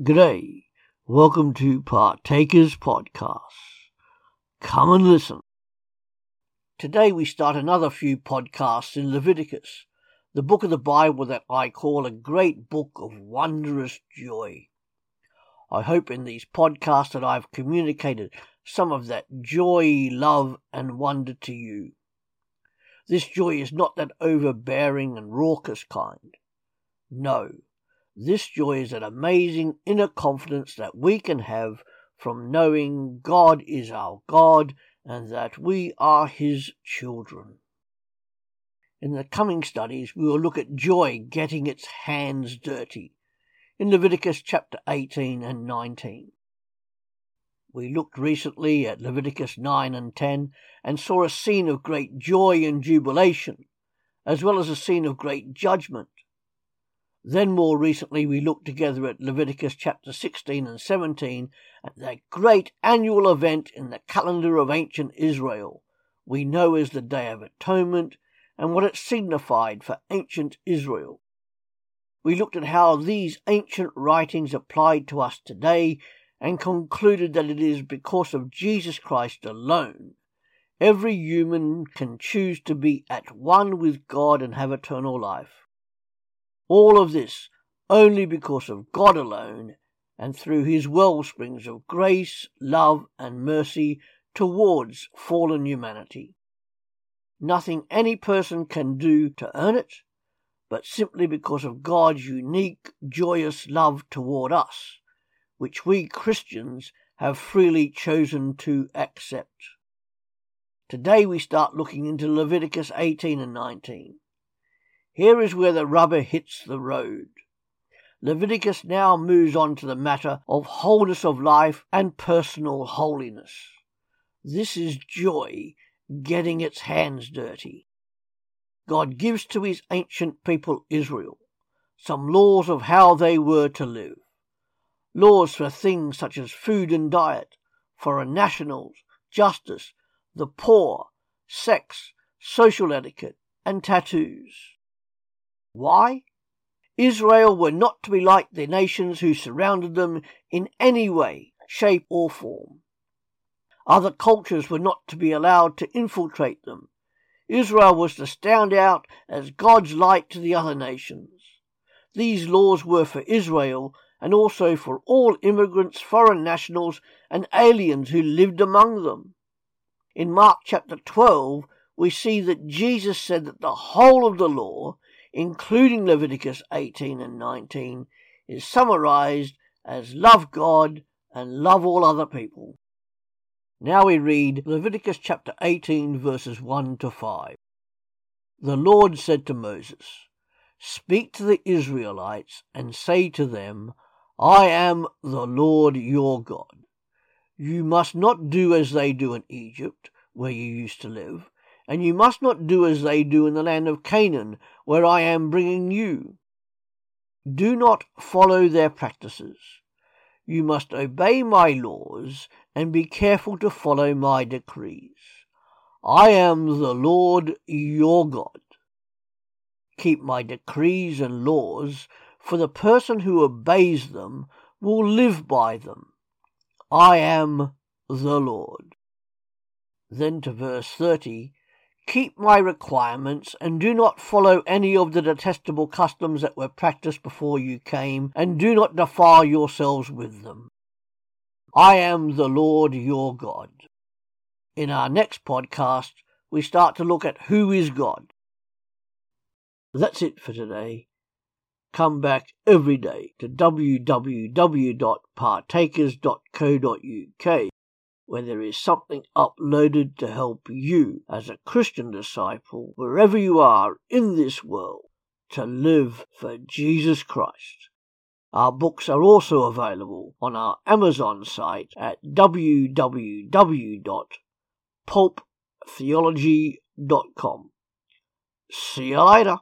G'day. Welcome to Partakers Podcast. Come and listen. Today we start another few podcasts in Leviticus, the book of the Bible that I call a great book of wondrous joy. I hope in these podcasts that I've communicated some of that joy, love, and wonder to you. This joy is not that overbearing and raucous kind. No, this joy is an amazing inner confidence that we can have from knowing God is our God and that we are His children. In the coming studies, we will look at joy getting its hands dirty in Leviticus chapter 18 and 19. We looked recently at Leviticus 9 and 10 and saw a scene of great joy and jubilation, as well as a scene of great judgment then, more recently, we looked together at Leviticus chapter 16 and 17 at that great annual event in the calendar of ancient Israel, we know as the Day of Atonement, and what it signified for ancient Israel. We looked at how these ancient writings applied to us today and concluded that it is because of Jesus Christ alone every human can choose to be at one with God and have eternal life. All of this only because of God alone and through his well springs of grace, love, and mercy towards fallen humanity. Nothing any person can do to earn it, but simply because of God's unique, joyous love toward us, which we Christians have freely chosen to accept. Today we start looking into Leviticus 18 and 19. Here is where the rubber hits the road. Leviticus now moves on to the matter of wholeness of life and personal holiness. This is joy getting its hands dirty. God gives to his ancient people Israel some laws of how they were to live. Laws for things such as food and diet, foreign nationals, justice, the poor, sex, social etiquette, and tattoos. Why? Israel were not to be like the nations who surrounded them in any way, shape, or form. Other cultures were not to be allowed to infiltrate them. Israel was to stand out as God's light to the other nations. These laws were for Israel and also for all immigrants, foreign nationals, and aliens who lived among them. In Mark chapter 12, we see that Jesus said that the whole of the law including Leviticus 18 and 19, is summarized as love God and love all other people. Now we read Leviticus chapter 18, verses 1 to 5. The Lord said to Moses, Speak to the Israelites and say to them, I am the Lord your God. You must not do as they do in Egypt, where you used to live, and you must not do as they do in the land of Canaan, where I am bringing you. Do not follow their practices. You must obey my laws and be careful to follow my decrees. I am the Lord your God. Keep my decrees and laws, for the person who obeys them will live by them. I am the Lord. Then to verse 30 Keep my requirements, and do not follow any of the detestable customs that were practiced before you came, and do not defile yourselves with them. I am the Lord your God. In our next podcast, we start to look at who is God. That's it for today. Come back every day to www.partakers.co.uk where there is something uploaded to help you as a Christian disciple, wherever you are in this world, to live for Jesus Christ. Our books are also available on our Amazon site at www.pulptheology.com. See you later.